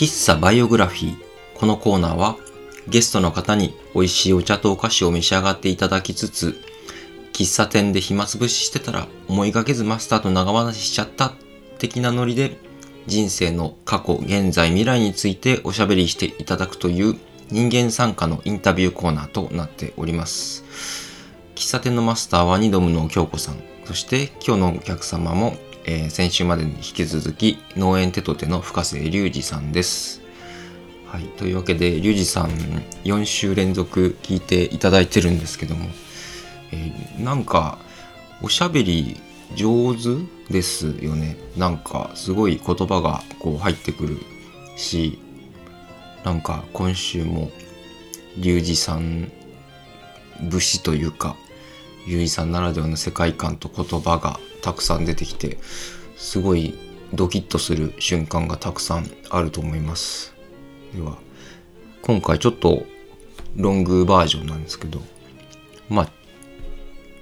喫茶バイオグラフィー。このコーナーはゲストの方に美味しいお茶とお菓子を召し上がっていただきつつ、喫茶店で暇つぶししてたら思いがけずマスターと長話しちゃった的なノリで人生の過去、現在、未来についておしゃべりしていただくという人間参加のインタビューコーナーとなっております。喫茶店のマスターはニドムの京子さん、そして今日のお客様も、えー先週までに引き続き農園テトテの深瀬隆二さんです。はい、というわけで隆二さん4週連続聞いていただいてるんですけども、えーなんかおしゃべり上手ですよねなんかすごい言葉がこう入ってくるしなんか今週もリュウジさん節というかリュウジさんならではの世界観と言葉がたくさん出てきてすごいドキッとする瞬間がたくさんあると思います。では今回ちょっとロングバージョンなんですけどまあ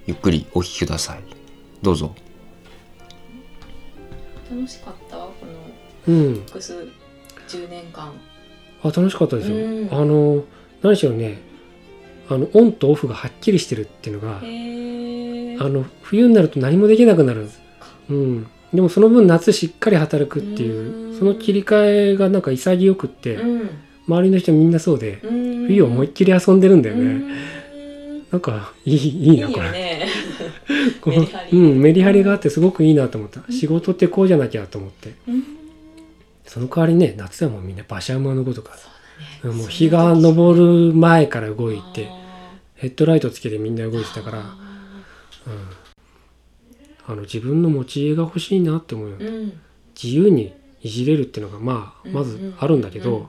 ゆっくりお聞きください。どうぞ。楽しかった？このうん。複数10年間。あ、楽しかったですよ。うん。あの、何しろね、あの、オンとオフがはっきりしてるっていうのが、あの、冬になると何もできなくなる。うん。でもその分夏しっかり働くっていうう、んその切り替えがなんか潔くって、うん周りの人みんなそうで、うん冬思いっきり遊んでるんだよね。うんなんか、いい、いいな、いいよこれ。ね こうメリハリうん、メリハリがあってすごくいいなと思った。仕事ってこうじゃなきゃと思って。うんその代わりね、夏はもうみんな馬車馬のことかもう日が昇る前から動いて、あヘッドライトつけてみんな動いーてたから、ああの自分の持ち家が欲しいなって思うよ、ーうん。自由にいじれるっていうのがまあうんまずあるんだけど、うん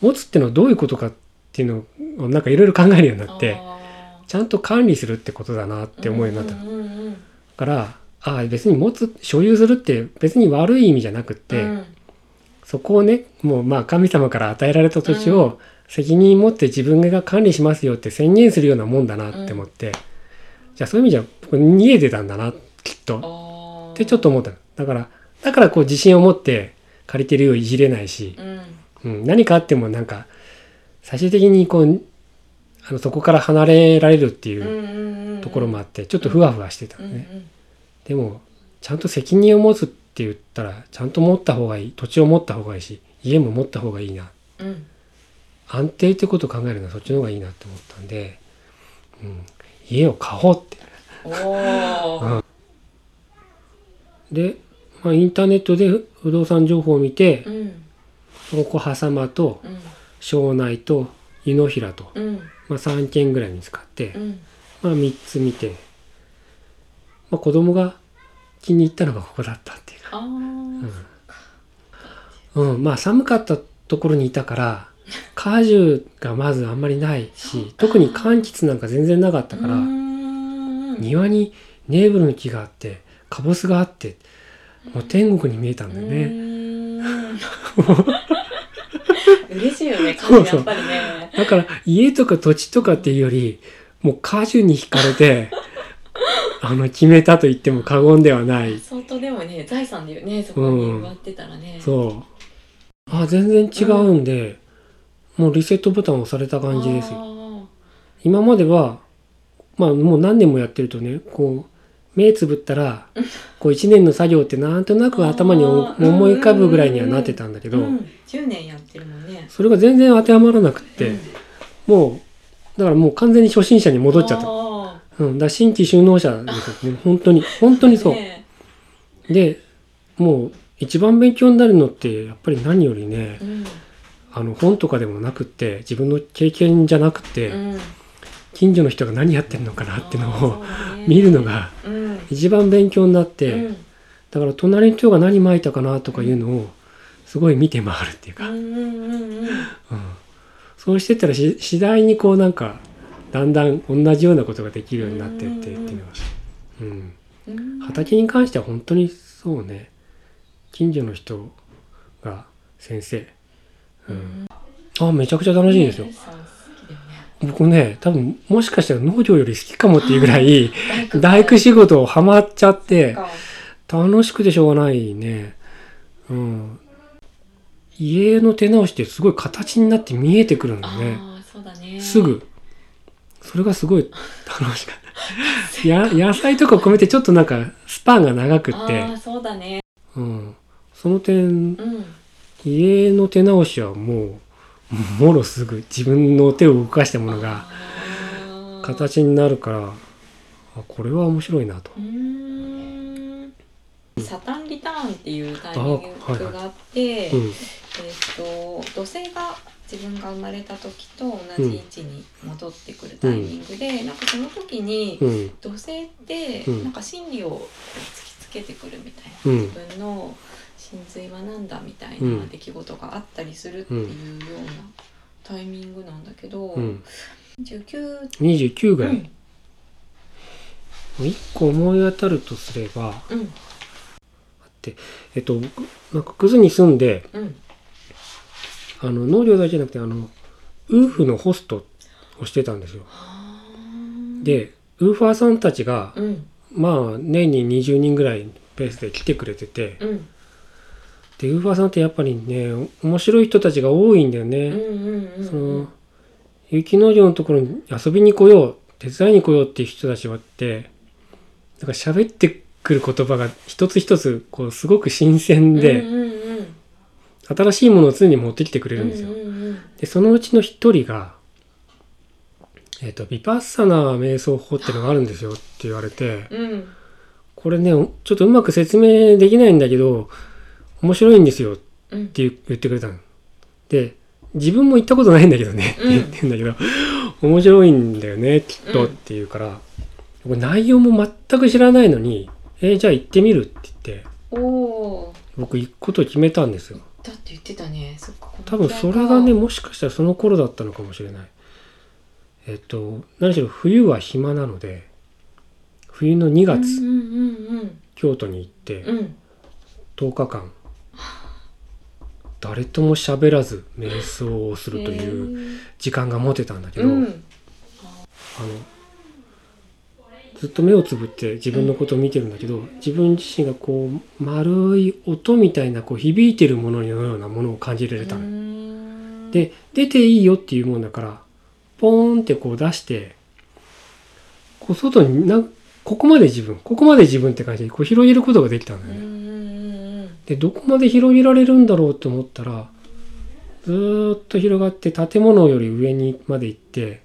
持つってのはどういうことかっていうのをなんかいろいろ考えるようになってあちゃんと管理するってことだなっーて思うようになった、んうんうん。からああ別に持つ所有するって別に悪い意味じゃなくって、うんそこをねもうまあ神様から与えられた土地を責任持って自分が管理しますよって宣言するようなもんだなって思って、じゃあそういう意味じゃ僕逃げてたんだなきっと。ってちょっと思ったの。だからだからこう自信を持って借りてるよういじれないし、うん。うん、何かあってもなんか最終的にこうあのそこから離れられるっていうところもあってちょっとふわふわしてたのね、でもちゃんと責任を持つって言ったらちゃんと持った方がいい土地を持った方がいいし家も持った方がいいな。うん。安定ってことを考えるのはそっちの方がいいなって思ったんで、うん、家を買おうって。おー。で、まあ、インターネットで不動産情報を見てうん。ここ狭間とうん。庄内と湯の平と、うん。まあ、3軒ぐらい見つかって、うん。まあ、3つ見て、まあ、子供が気に入ったのがここだったっていううん、まあ寒かったところにいたから 果樹がまずあんまりないし特に柑橘なんか全然なかったから、庭にネーブルの木があってカボスがあってもう天国に見えたんだよね。嬉しいよね、そうそう。やっぱりね。だから家とか土地とかっていうよりもう果樹に惹かれて あの決めたと言っても過言ではない。相当でもね、財産だよね、そこに埋まってたらね。そう。あ全然違うんで、もうリセットボタンを押された感じです。今まではまあもう何年もやってるとねこう目つぶったら こう1年の作業ってなんとなく頭に思い浮かぶぐらいにはなってたんだけど、うん、10年やってるもんね。それが全然当てはまらなくって、うん。もうだからもう完全に初心者に戻っちゃった。あうん、だ新規就農者ですよね。本当に。本当ーにそう。ねでもう一番勉強になるのってやっぱり何よりねうん。あの本とかでもなくって自分の経験じゃなくて、うん。近所の人が何やってるのかなっていうのを見るのがうん。一番勉強になって、うん。だから隣の人が何巻いたかなとかいうのをすごい見て回るっていうか、そうしてったらし次第にこうなんかだんだん同じようなことができるようになってってっていうのが、うん、うん畑に関しては本当にそうね。近所の人が先生、うん。あめちゃくちゃ楽しいですよ。僕ね多分もしかしたら農業より好きかもっていうぐらい大工仕事をハマっちゃってか。楽しくてしょうがないね。うん。家の手直しってすごい形になって見えてくるんだよねね。すぐそれがすごい楽しかった。や 野菜とか込めてちょっとなんかスパンが長くって。ああそうだね。うん、その点うん。家の手直しはもう もろすぐ自分の手を動かしたものが形になるからあこれは面白いなと。サタンリターンっていうタイミングがあって、うんえっ、と土星が自分が生まれた時と同じ位置に戻ってくるタイミングで、なんかその時にうん。土星ってうん。なんか真理を突きつけてくるみたいな、うん自分の真髄はなんだみたいうんな出来事があったりするっていうようなタイミングなんだけど、うん、19 29ぐらい、うん。一個思い当たるとすればうん。えっと僕なんかクズに住んでうんあの農業だけじゃなくてあのウーフのホストをしてたんですよ。はでウーファーさんたちがーうん。まあ年に20人ぐらいペースで来てくれててうん。でウーファーさんってやっぱりね面白い人たちが多いんだよね。その雪農業のところに遊びに来よう手伝いに来ようっていう人たちはってなんか喋ってくる言葉が一つ一つこうすごく新鮮で、うんうんうん新しいものを常に持ってきてくれるんですよ。うんうんうんでそのうちの一人が「えっとビパッサナー瞑想法っていうのがあるんですよ」って言われてうんこれねちょっとうまく説明できないんだけど面白いんですよってうん言ってくれたの。で自分も行ったことないんだけどねってうん言ってんだけど、面白いんだよねきっとうんって言うから、これ内容も全く知らないのに「えーじゃあ行ってみる」って言って僕行くことを決めたんですよ。だって言ってたね。そっか多分それがねもしかしたらその頃だったのかもしれない。えっと何しろ冬は暇なので冬の2月、うんうん京都に行ってうん。うん10日間誰とも喋らず瞑想をするとへいうー。時間が持てたんだけど、うん。あのずっと目をつぶって自分のことを見てるんだけど自分自身がこう丸い音みたいなこう響いてるもののようなものを感じられたうの。んで出ていいよっていうもんだからポーンってこう出してこう外になここまで自分ここまで自分って感じでこう広げることができたんだよね。でどこまで広げられるんだろうと思ったらずーっと広がって建物より上にまで行って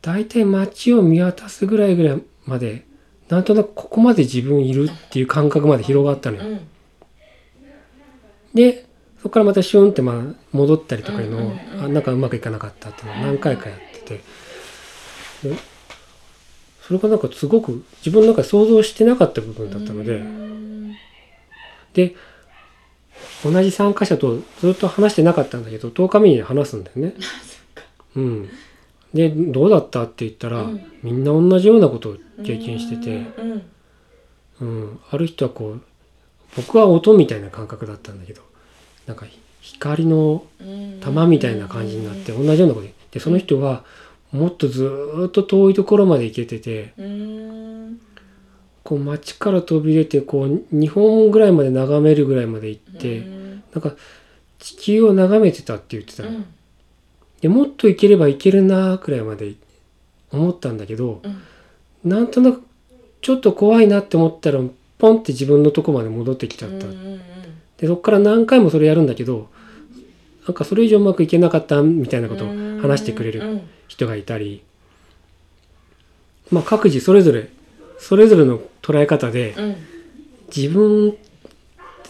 大体街を見渡すぐらいぐらいまでなんとなくここまで自分いるっていう感覚まで広がったのよ。うん。でそこからまたシュンってまあ戻ったりとかいうのを、あなんかうまくいかなかったっていうのを何回かやってて。でそれがなんかすごく自分の中で想像してなかった部分だったので、うん。で同じ参加者とずっと話してなかったんだけど10日目に話すんだよね。うん、でどうだったって言ったら、うん。みんな同じようなことを経験してて、うんうん、ある人はこう僕は音みたいな感覚だったんだけどなんか光のうん。玉みたいな感じになって同じようなことででその人はもっとずーっと遠いところまで行けててうん。こう街から飛び出てこう日本ぐらいまで眺めるぐらいまで行って、うん。なんか地球を眺めてたって言ってたの、うんでもっと行ければ行けるなーくらいまで思ったんだけどうん。なんとなくちょっと怖いなって思ったらポンって自分のとこまで戻ってきちゃった、うんうんでそっから何回もそれやるんだけどなんかそれ以上うまくいけなかったみたいなことを話してくれるうん人がいたり、まあ各自それぞれそれぞれの捉え方でうん。自分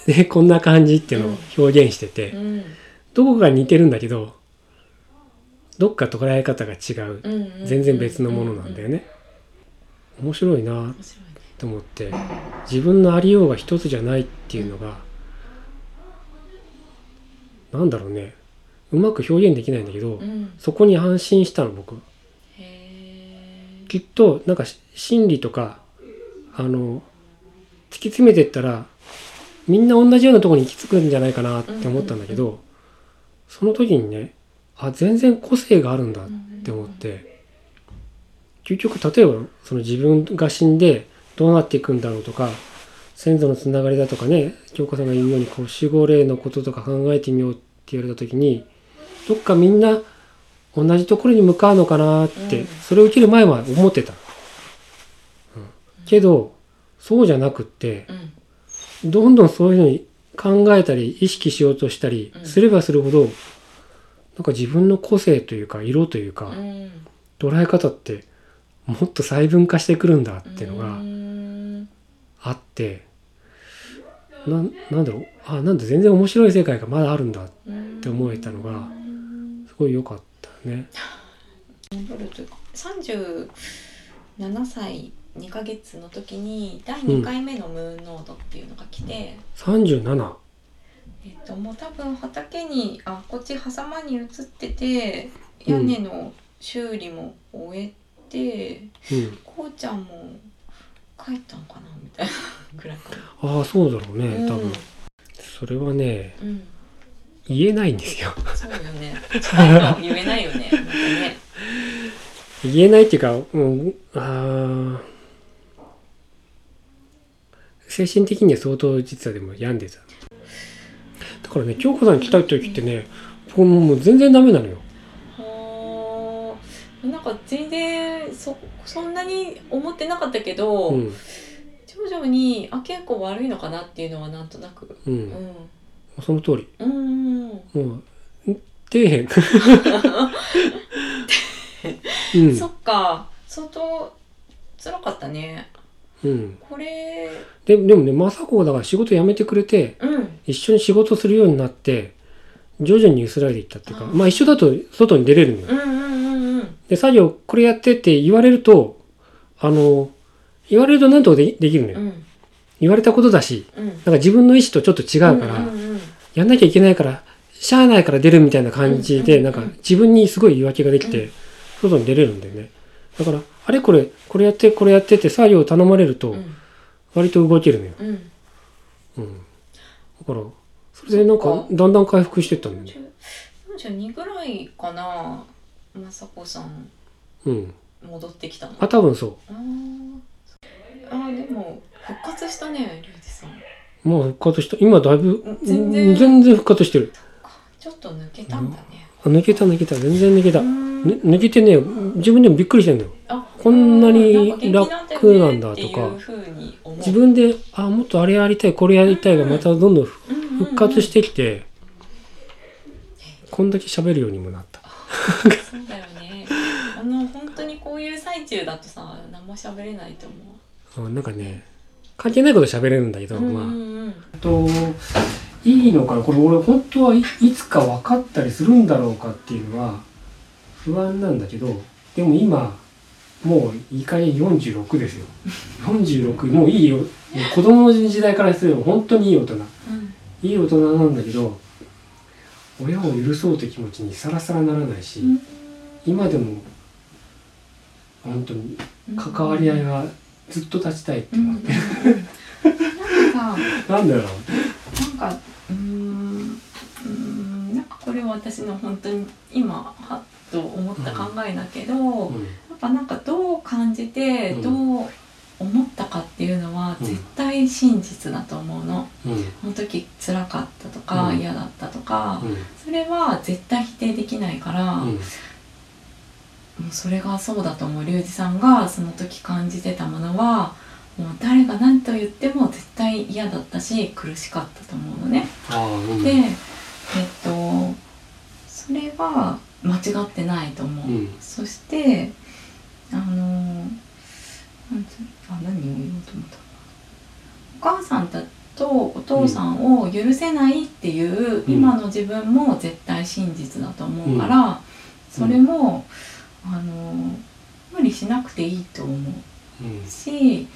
でこんな感じっていうのを表現してて、うん。どこかが似てるんだけどどっか捉え方が違う。全然別のものなんだよね。面白いな。と思って。自分のありようが一つじゃないっていうのがなんだろうね。うまく表現できないんだけどうん。そこに安心したの僕。きっとなんかし心理とかあの突き詰めてったらみんな同じようなところに行き着くんじゃないかなって思ったんだけど、その時にねあ全然個性があるんだって思って、究極例えばその自分が死んでどうなっていくんだろうとか先祖のつながりだとかね京子さんが言うようにこう守護霊のこととか考えてみようって言われた時にどっかみんな同じところに向かうのかなって、うん。それを受ける前は思ってた、うん。けどそうじゃなくってうん。どんどんそういうのに考えたり意識しようとしたりうん。すればするほど、なんか自分の個性というか色というか、うん捉え方ってもっと細分化してくるんだっていうのうがんあって、なんなんだろうあなんだ全然面白い世界がまだあるんだっって思えたのがすごい良かったね。戻るというか37歳2ヶ月の時に第2回目のムーンノードっていうのが来て、37えっともう多分畑にあこっち狭間に移ってて屋根の修理も終えて、うんこうちゃんも帰ったのかなみたいなぐらいかああそうだろうな。ね多分、それはねうん、うん、言えないんですよそうよね。言えないよね。ね。言えないっていうか、うん、あー精神的には相当実はでも病んでただからね京子さんに来た時ってね僕ももう全然ダメなのよなんか全然そそんなに思ってなかったけど、うん徐々にあ結構悪いのかなっていうのはなんとなく。ううんん。その通りうん。もう、ん底辺。うん。そっか。相当辛かったね。うん。これ、ででもね、雅子がだから仕事辞めてくれて、うん。一緒に仕事するようになって、徐々に薄らいでいったっていうか、まあ一緒だと外に出れるのよ。うんうんうんうん。で、作業これやってって言われると、あの、言われると何とかでできるのよ。うん言われたことだし、うん。なんか自分の意思とちょっと違うから、うんうんうんやんなきゃいけないから、しゃあないから出るみたいな感じで、うんなんか自分にすごい言い訳ができて、外に出れるんだよね。だから、あれ？これ、これやって、これやってって作業を頼まれるとう、ん割と動けるのよ。うん。うん。だから、それでなんかだんだん回復してったんだよね。42ぐらいかな雅子さんうん。戻ってきたの？あ、多分そあーあーでも復活したねリュウジさんう。もう復活した。今だいぶ、全然うん全然復活してる。ちょっと抜けたんだねあ抜けた抜けた。全然抜けた。うねん抜けてね、自分でもびっくりしてんだよ。あこんなに楽なんだとか自分で、あ、もっとあれやりたい、これやりたいがまたどんどん復活してきて、こんだけ喋るようにもなった。そうだよね。あの本当にこういう最中だとさ何も喋れないと思あなんかね、関係ないこと喋れるんだけど、ううんまあ。うんうんと、いいのかな？これ俺本当はいいつか分かったりするんだろうかっていうのは不安なんだけど、でも今、もういい加減46ですよ。46、もういいよ。子供の時代からすれば本当にいい大人。うんいい大人なんだけど、親を許そうって気持ちにさらさらならないし、今でも本当に関わり合いがずっと立ちたいってうんうん思って、なんかさなんだろうなんかうーんうーんなんかこれは私の本当に今はっと思った考えだけど、うんぱなんかどう感じてうん。どう思ったかっていうのはうん。絶対真実だと思うの。うん。その時辛かったとか、うん。嫌だったとか、うん。それは絶対否定できないから、うん。もうそれがそうだと思う。リュウジさんがその時感じてたものはもう誰が何と言っても絶対嫌だったし苦しかったと思うのね。でえっとそれは間違ってないと思う。うん。そしてあのなんつあ何を言おうと思ったお母さんだとお父さんを許せないっていう、うん今の自分も絶対真実だと思うから、それも、あの無理しなくていいと思う。うん。し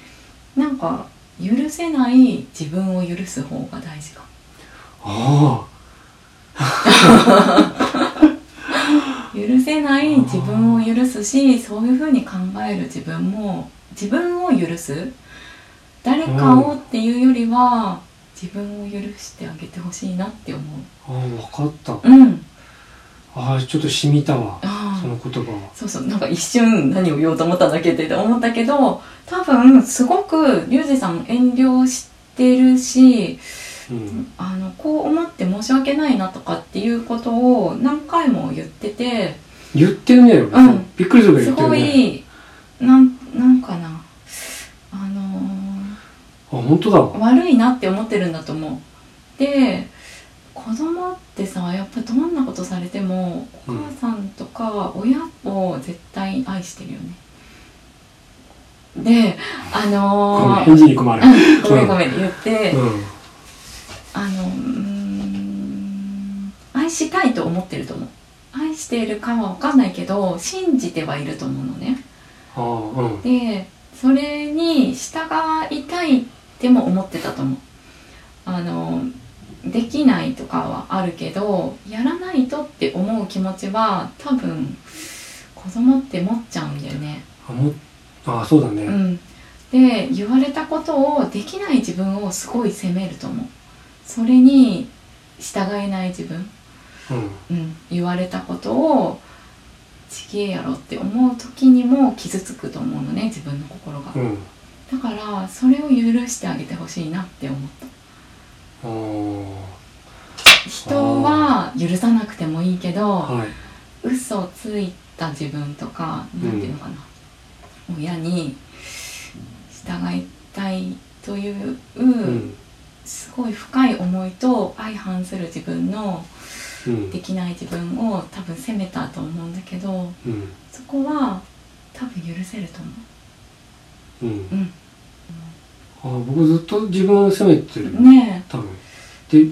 なんか許せない自分を許す方が大事かも。あ 許せない自分を許すしそういうふうに考える自分も自分を許す。誰かをっていうよりは、自分を許してあげてほしいなって思あああ分かった。ううん。ああちょっと染みたわ。その言葉は。そうそう。なんか一瞬何を言おうと思ったんだっけって思ったけど多分すごくリュウジさん遠慮してるしうん。あのこう思って申し訳ないなとかっていうことを何回も言ってて。言ってるね、んびっくりするぐらいすご言ってるねいなんなんかな。あのあ本当だ。わ悪いなって思ってるんだと思う。で子供ってさやっぱどんなことされてもお母さんとか親を絶対愛してるよね。であごめんのー返事に困る。うん。ごめんごめん言って、うんしたいと思ってると思う。愛しているかは分かんないけど信じてはいると思うのね。ああうん。でそれに従いたいっても思ってたと思う。あのできないとかはあるけどやらないとって思う気持ちは多分子供って持っちゃうんだよね。あもあそうだね、うん、で言われたことをできない自分をすごい責めると思う。それに従えない自分、うん。うん、言われたことをちげえやろって思う時にも傷つくと思うのね自分の心が、うん。だからそれを許してあげてほしいなって思った。人は許さなくてもいいけどはい。嘘をついた自分とかなんていうのかな、親に従いたいという、うん。すごい深い思いと相反する自分のうんできない自分を多分責めたと思うんだけどうん。そこは多分許せると思う。ん。う。うん。あ僕ずっと自分を責めてるね多分。で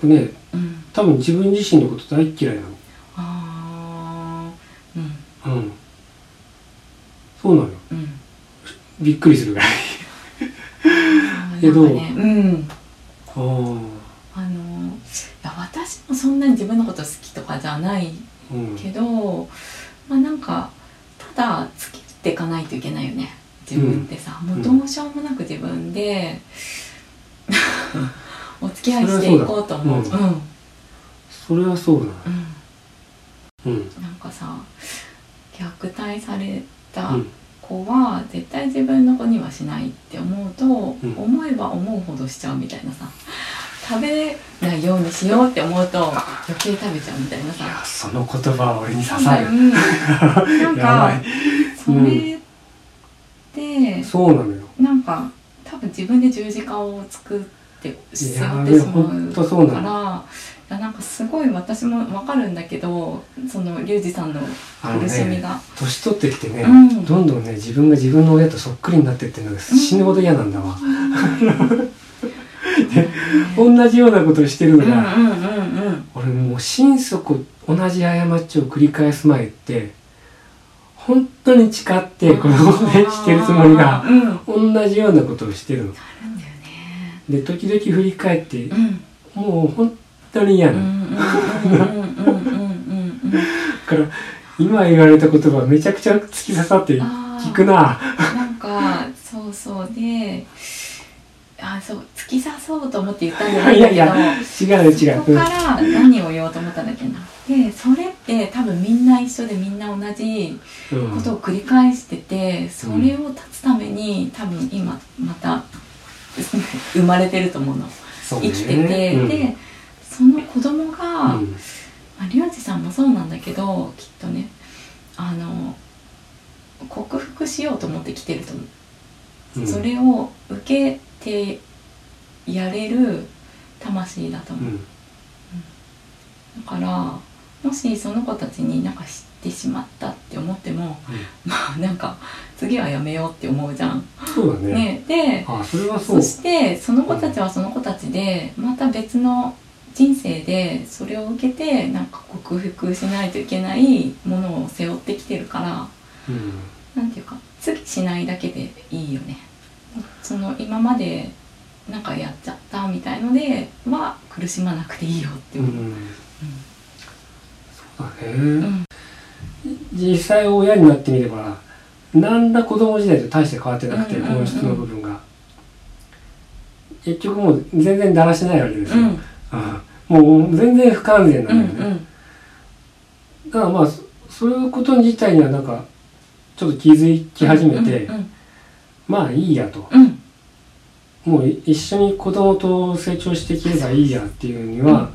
僕ねえ、うん、多分自分自身のこと大嫌いなの。あーうん。うん。そうなのよ。うん。びっくりするぐらい。け どねう？ん。あー。あなに自分のこと好きとかじゃないうん。けど、まあなんかただ付き合っていかないといけないよね。自分ってさ、もうどうしようもなく自分で お付き合いしていこうと思う。それはそれはそうだ。なうん、うん。うん、なんかさ虐待されたうん。子は絶対自分の子にはしないって思うと、うん。思えば思うほどしちゃうみたいなさ食べないようにしようって思うと余計食べちゃうみたいないさやその言葉は俺に刺さる。うん。なんか それって、そうなのよ。なんか多分自分で十字架を作って背や負ってしまううからいやなんかすごい私もわかるんだけどそのリュウジさんの苦しみねが、年取ってきてね、うん。どんどんね自分が自分の親とそっくりになってってるのが死ぬほど嫌なんだわ、同じようなことをしてるのが、俺もう心底同じ過ちを繰り返す前って本当に誓ってこれをねしてるつもりがうん同じようなことをしてるの。あるんだよねで時々振り返ってうん。もう本当に嫌うんなの、だから今言われた言葉めちゃくちゃ突き刺さって聞くな。なんかそうそう。であそう突き刺そうと思って言ったんじゃないんだけど。いや違う違う。そこから何を言おうと思ったんだっけな。でそれって多分みんな一緒でみんな同じうんことを繰り返しててそれを断つために多分今また生まれてると思うの。ね。生きてて、うん。でその子供が、うん。まあ、リュウジさんもそうなんだけどきっとねあの克服しようと思って来てると思う、うん。それを受けてやれる魂だと思う、うん。だからもしその子たちになんか知ってしまったって思っても まあなんか次はやめようって思うじゃん。そうだね。ね、でそしてその子たちはその子たちでまた別の人生でそれを受けてなんか克服しないといけないものを背負ってきてるからうん。なんていうか次しないだけでいいよね。その今までなんかやっちゃったみたいのでは苦しまなくていいよって思う。うん。そうだね、うん。実際親になってみれば何ら子供時代と大して変わってなくて、うんうんうん本質の部分が。結局もう全然だらしないわけですよ、うん。ああ。もう全然不完全なうんんだよね、だからまあそそういうこと自体にはなんかちょっと気づき始めて、うんまあいいやと。うん。もう一緒に子供と成長していければいいやっていうには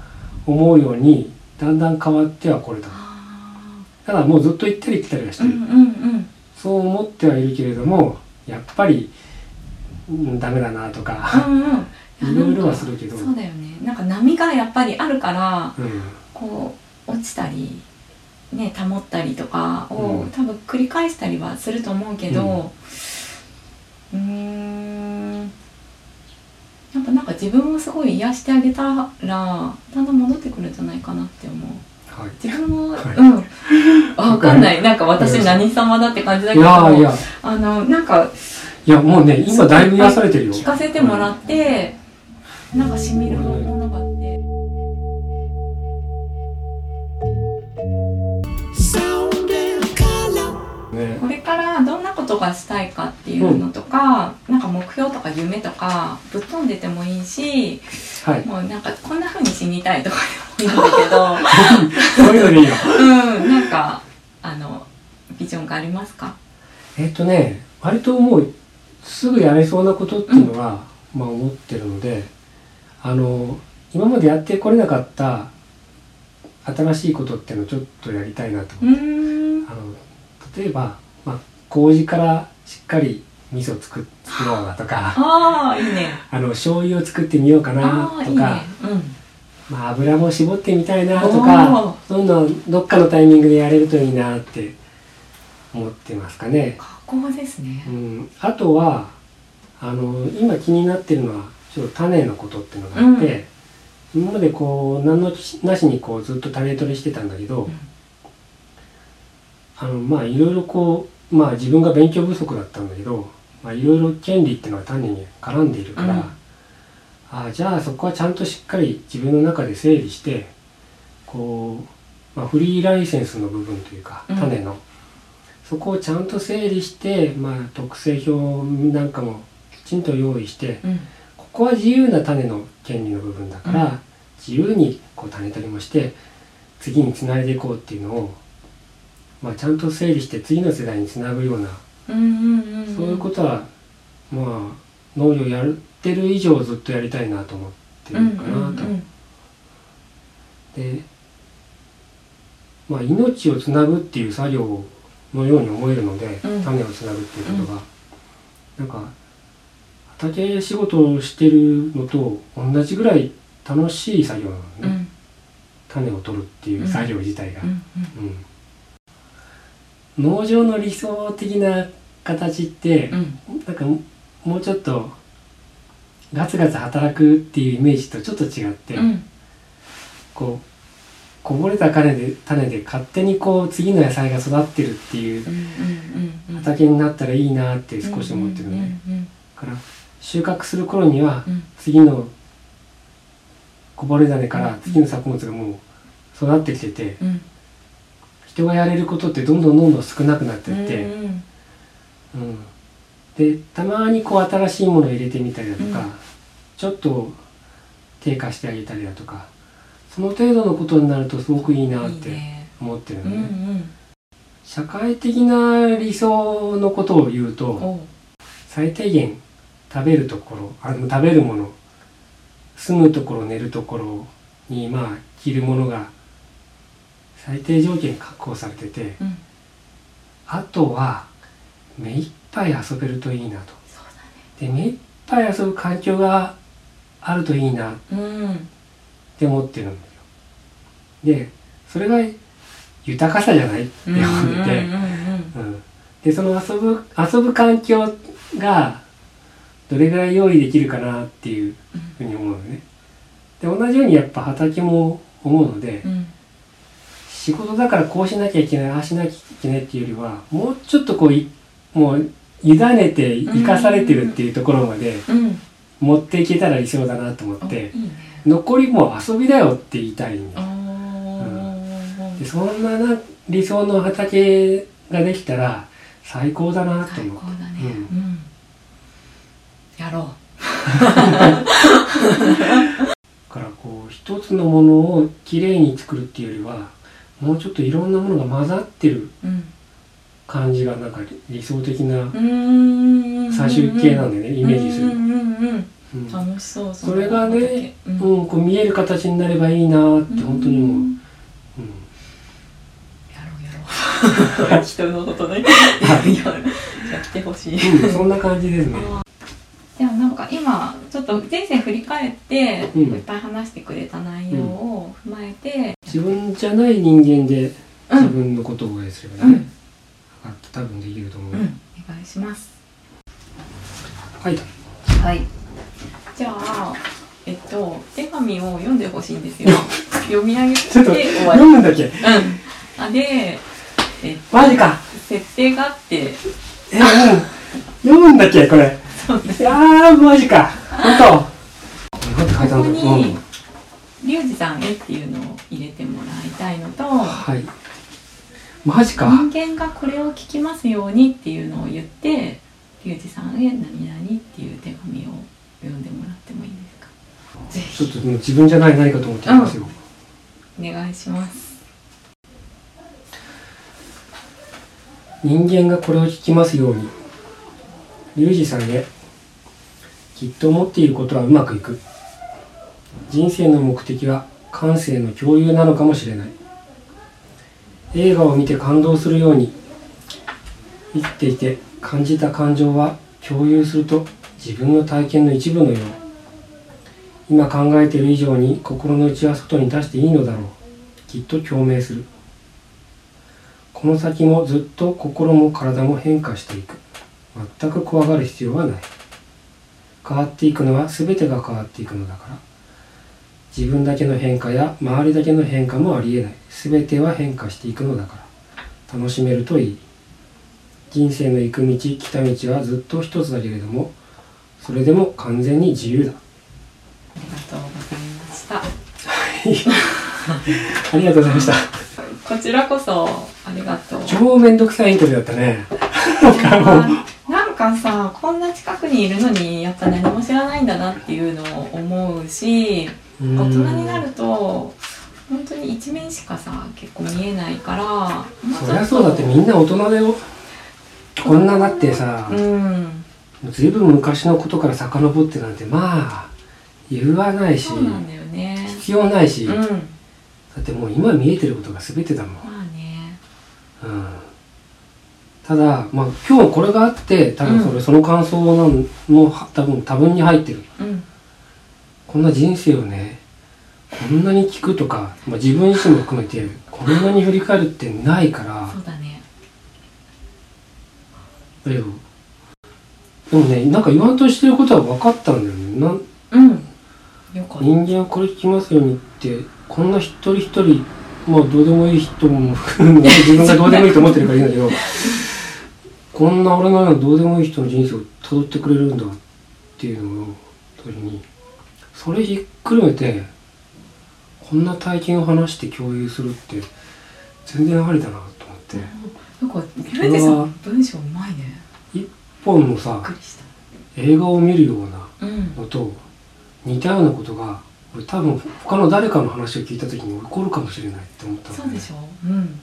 思うようにだんだん変わってはこれた。あただもうずっと行ったり来たりはしてる、ーうんうんうん。そう思ってはいるけれどもやっぱり、うん、ダメだなとか、うんうん。いろいろはするけど。そうだよね。なんか波がやっぱりあるからうん。こう落ちたりね保ったりとかを、うん。多分繰り返したりはすると思うけどうーん。やっぱなんか自分をすごい癒してあげたらだんだん戻ってくるんじゃないかなって思う。はい。自分を、はい。うん。あわかんない。なんか私何様だって感じだいけどやいや。あのなんかいやもうね今だいぶ癒されてるよ。聞かせてもらって、なんかしみるものがあって。Sound and color. ね。これからどんなことがしたい？かっていうのとか、なんか目標とか夢とかぶっ飛んでてもいいしはい。もうなんかこんな風に死にたいとかでもいいんだ そういうのでいいよけどうんなんかあのビジョンがありますか？えっとね割ともうすぐやれそうなことっていうのは、まあ思ってるのであの今までやってこれなかった新しいことっていうのをちょっとやりたいなとう思って、あの例えば、まあ、麹からしっかり味噌作作ろうなとかああいいね。あの醤油を作ってみようかなとかうん。まあ、油も絞ってみたいなとかそういうのどっかのタイミングでやれるといいなって思ってますかね。加工ですね。うん、あとはあの今気になってるのはちょっと種のことっていうのがあって、今までこう何の気なしにこうずっと種取りしてたんだけど、ん。あのまあいろいろこうまあ自分が勉強不足だったんだけど、まあ、いろいろ権利っていうのは種に絡んでいるから、うん。ああじゃあそこはちゃんとしっかり自分の中で整理してこう、まあ、フリーライセンスの部分というかうん。種の、そこをちゃんと整理して、まあ、特性表なんかもきちんと用意してうん。ここは自由な種の権利の部分だから、うん。自由にこう種取りもして次につないでいこうっていうのを、まあ、ちゃんと整理して次の世代につなぐような、うんうんうんそういうことはまあ農業やってる以上ずっとやりたいなと思ってるかなと。うんうんうん。でまあ命をつなぐっていう作業のように思えるので、うん。種をつなぐっていうことが、なんか畑仕事をしてるのと同じぐらい楽しい作業なのね、うん。種を取るっていう作業自体が、うんうん。うん農場の理想的な形って、うん。なんかもうちょっとガツガツ働くっていうイメージとちょっと違って、うん。こうこぼれた種で種で勝手にこう次の野菜が育ってるっていう畑になったらいいなって少し思ってるので、うんうんだから収穫する頃にはうん。次のこぼれ種から次の作物がもう育ってきててうんうん人がやれることってどんどんどんどん少なくなっていって、うんうんでたまにこう新しいものを入れてみたりだとか、うん。ちょっと低下してあげたりだとかその程度のことになるとすごくいいなってね。思ってるうんうのね。ん。社会的な理想のことを言うと最低限食べるところあの食べるもの住むところ寝るところにまあ着るものが最低条件確保されててうんあとは目いっぱい遊べるといいなと。ねで目いっぱい遊ぶ環境があるといいなっうんて思ってるんだよ。でそれが豊かさじゃないって思ってて。でその遊ぶ遊ぶ環境がどれぐらい用意できるかなっていうふうに思うのね。で同じようにやっぱ畑も思うので、うん仕事だからこうしなきゃいけないああしなきゃいけないっていうよりはもうちょっとこういもう委ねて生かされてるっていうところまでうん。持っていけたら理想だなと思っおて残りもう遊びだよって言いたいんだおよーでそんなな理想の畑ができたら最高だなと最思って。ね。うん。うん。やろ だからこう一つのものをきれいに作るっていうよりはもうちょっといろんなものが混ざってる感じがなんか理想的なうん。最終形なんでねイメージする楽しそうそれがね、うん。うん、こう見える形になればいいなって本当に思う、うん。やろうやろう。人のことね。や やってほしい。うん、そんな感じですねでもなんか今ちょっと人生振り返って、うん。いっぱい話してくれた内容を踏まえて、自分じゃない人間でうん。自分のことを応援すればね、うん。多分できると思う、うん、お願いします。書い。たはい。じゃあえっと手紙を読んでほしいんですよ。読み上げて終わ読りむんだっけ？うん。あでえっとマジか。設定があって。えうん。読むんだっけこれいやーマジか。本当。なんて書いたここんだに「リュウジさんへ」っていうのを入れてもらいたいのとうん、はい。マジか。人間がこれを聞きますようにっていうのを言って「リュウジさんへ何々」っていう手紙を読んでもらってもいいですか？ぜちょっと自分じゃない何かと思っていますよ、ひお願いします。人間がこれを聞きますようにリュウジさんへ。きっと思っていることはうまくいく。人生の目的は感性の共有なのかもしれない。映画を見て感動するように生きていて感じた感情は共有すると自分の体験の一部のよう。今考えている以上に心の内は外に出していいのだろう。きっと共鳴する。この先もずっと心も体も変化していく。全く怖がる必要はない。変わっていくのは全てが変わっていくのだから。自分だけの変化や周りだけの変化もありえない。全ては変化していくのだから。楽しめるといい。人生の行く道来た道はずっと一つだけれどもそれでも完全に自由だ。ありがとうございました。ありがとうございました。こちらこそありがとう。超めんどくさいインタビューだったね。なんかさこんな近くにいるのにやっぱ何も知らないんだなっていうのを思うし大人になると本当に一面しかさ結構見えないからそりゃそうだってみんな大人だよ。こんなだってさ、うん。ずいぶん昔のことから遡ってなんてまあ言わないしそうなんだよね。必要ないし、だうん。まってもう今見えてることが全てだもん、あね。うん、ただまあ今日これがあって多分それ、その感想なんもは多分多分に入ってる。うん。こんな人生をねこんなに聞くとか、まあ、自分自身も含めてこんなに振り返るってないから。そうだね。だよでもねなんか言わんとしてることは分かったんだよね。なんうん。人間はこれ聞きますようにってこんな一人一人まあどうでもいい人も 自分がどうでもいいと思ってるからいいんだけどこんな俺のようなどうでもいい人の人生を辿ってくれるんだっていうのを時にそれひっくるめてこんな体験を話して共有するって全然ありだなと思って。なんかリュウジさん文章うまいね一本のさ映画を見るようなうん。のと似たようなことが俺多分他の誰かの話を聞いた時に起こるかもしれないって思ったのそうでしょうん。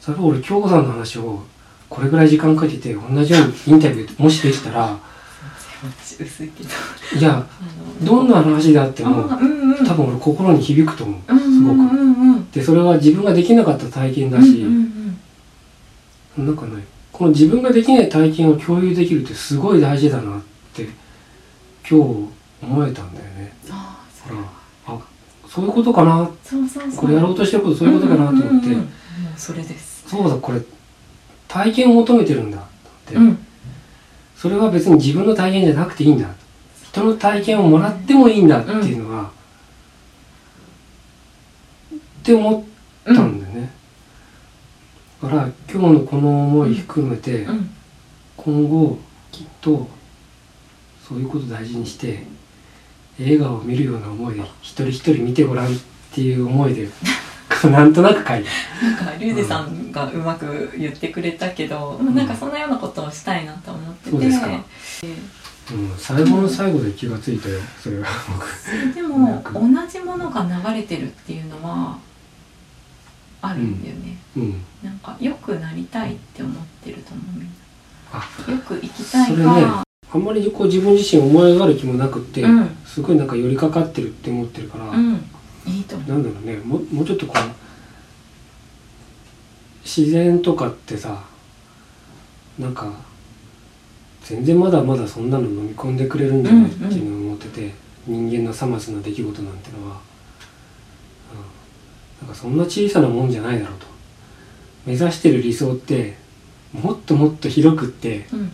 それを俺京子さんの話をこれぐらい時間かけて同じようにインタビューもしできたら薄いやどんな話であっても多分俺心に響くと思ううんすごく。でそれは自分ができなかった体験だし、なんかねこの自分ができない体験を共有できるってすごい大事だなって今日思えたんだよね。ああそほらあそういうことかな。これやろうとしてることそういうことかなと思って、それです。そうだこれ体験を求めてるんだ。って、うん。それは別に自分の体験じゃなくていいんだ。人の体験をもらってもいいんだっていうのが、って思ったんだよね、だから今日のこの思い含めて、うん。今後きっとそういうこと大事にして映画を見るような思いで一人一人見てごらんっていう思いで なんとなく書いたなんかリュウジさんがうまく言ってくれたけど、でもなんかそんなようなことをしたいなと思ってて。そうですか。うん、最後の最後で気がついたよそれは僕。でも同じものが流れてるっていうのはあるんだよね、うん。なんか良くなりたいって思ってると思うみんあ。なよく生きたいそれねか、あんまりこう自分自身思い上がる気もなくって、うん。すごいなんか寄りかかってるって思ってるから、うんいいと思う。なんだろうね。もうもうちょっとこう自然とかってさなんか全然まだまだそんなの飲み込んでくれるんじゃない？っていうのを思ってて、人間のさまつな出来事なんてのは、うん、なんかそんな小さなもんじゃないだろうと。目指してる理想ってもっともっと広くってうん。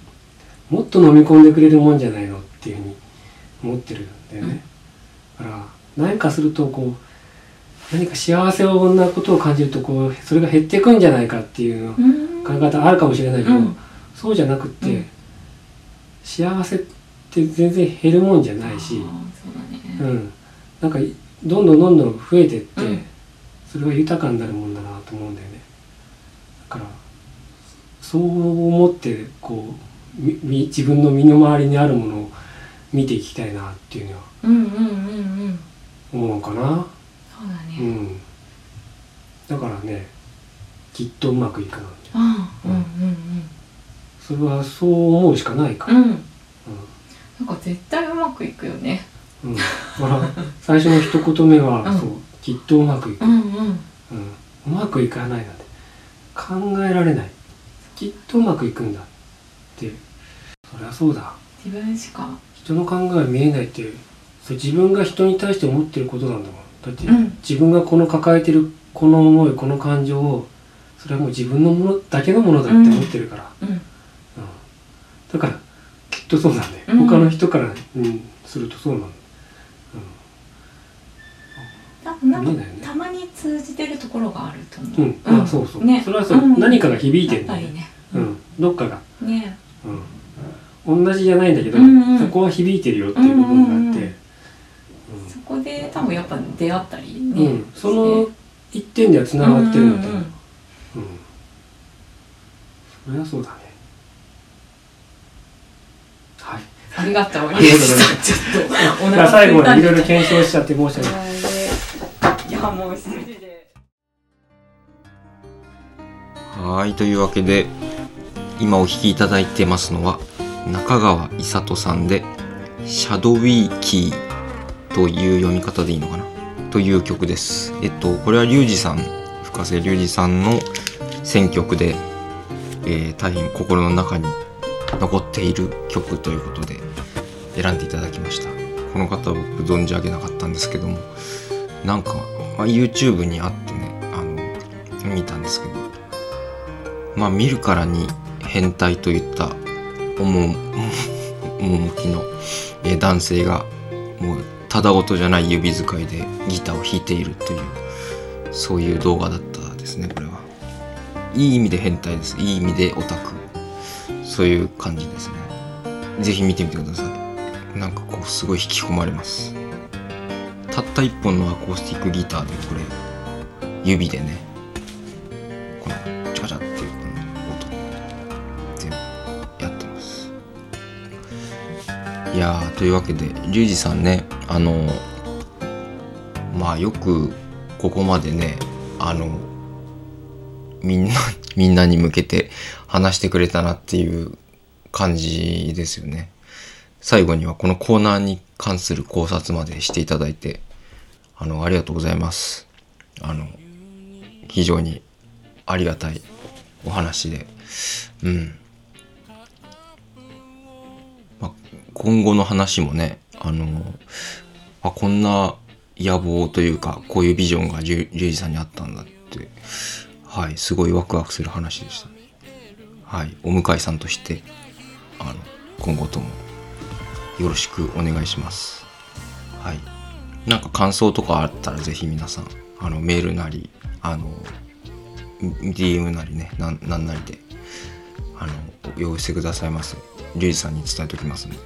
もっと飲み込んでくれるもんじゃないの？っていうふうに思ってるんだよね、だから何かするとこう何か幸せなことを感じるとこうそれが減っていくんじゃないかっていう考え方あるかもしれないけど、うん。そうじゃなくって、うん。幸せって全然減るもんじゃないし、うだね。うん、なんかどんどんどんどん増えてって、うん。それが豊かになるもんだなと思うんだよね。だからそう思ってこう自分の身の回りにあるものを見ていきたいなっていうのは。うんうんうんうん思うかな？そうだうねん。だからねきっとうまくいくなんてあーうんうん。それはそう思うしかないか。ら、うん。うん。なんか絶対うまくいくよね。うん、だから最初の一言目は、うん。そうきっとうまくいく、うんうん。うん。うまくいかないなんて。考えられない。きっとうまくいくんだって。そりゃそうだ。自分しか。人の考えは見えないってそれ自分が人に対して思ってることなんだもん。だって、うん。自分がこの抱えてるこの思いこの感情をそれはもう自分のものだけのものだって思ってるから、うん。うん。だからきっとそうなんだよ、うん。他の人から、うん、するとそうなんだ、なんかたまに通じてるところがあると思う。うん。うん。あそうそう、ね。それはそう、ん。何かが響いてるんだよね。うん、どっかが、ね。うん、同じじゃないんだけど、うんうん。そこは響いてるよっていう部分があって、そこで多分やっぱ出会ったりうん。ね。その一点ではつながってるんだと思う、うんそれはそうだね。はい。ありがとう。ございまちょっとおじゃあ最後までいろいろ検証しちゃって申し訳ない。いやもう失礼。ではい、というわけで、今お聴きいただいてますのは、中川伊里さんで、シャドウィーキーという読み方でいいのかな？という曲です。えっと、これはリュウジさん、深瀬リュウジさんの選曲で、えー大変心の中に残っている曲ということで選んでいただきました。この方は僕存じ上げなかったんですけども、なんか、まあ、YouTube にあってね、あの、見たんですけど、まあ見るからに変態といった趣 趣のえー男性がもうただごとじゃない指使いでギターを弾いているというそういう動画だったですねこれは。いい意味で変態です。いい意味でオタク。そういう感じですね。ぜひ見てみてください。なんかこうすごい引き込まれます。たった一本のアコースティックギターでこれ指でねこのチャカチャっていうこの音全部やってます。いやーというわけでリュウジさんねあのまあよくここまでねあのみんな みんなに向けて話してくれたなっていう感じですよね。最後にはこのコーナーに関する考察までしていただいてあのありがとうございます。あの非常にありがたいお話で、うん。ま、今後の話もね、あの、あ、こんな野望というか、こういうビジョンがリュウジさんにあったんだって、はい、すごいワクワクする話でした。はい、お向かいさんとして、あの、今後ともよろしくお願いします。はい。なんか感想とかあったらぜひ皆さん、あの、メールなり、あの、DM なりね、なんなんなりで、あの、お寄せくださいませ。リュウジさんに伝えておきますので。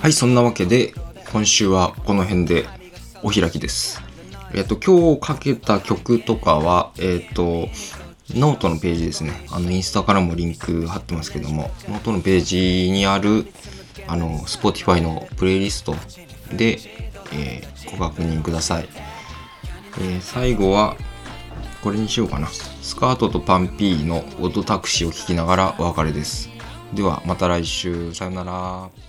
はい、そんなわけで、今週はこの辺でお開きです。えっ、と、今日かけた曲とかは、えっ、と、ノートのページですね。あの、インスタからもリンク貼ってますけども、ノートのページにある、あの、Spotify のプレイリストで、えーご確認ください。え最後は、これにしようかな。スカートと PUNPEE の ODDTAXI を聞きながらお別れです。ではまた来週さよなら。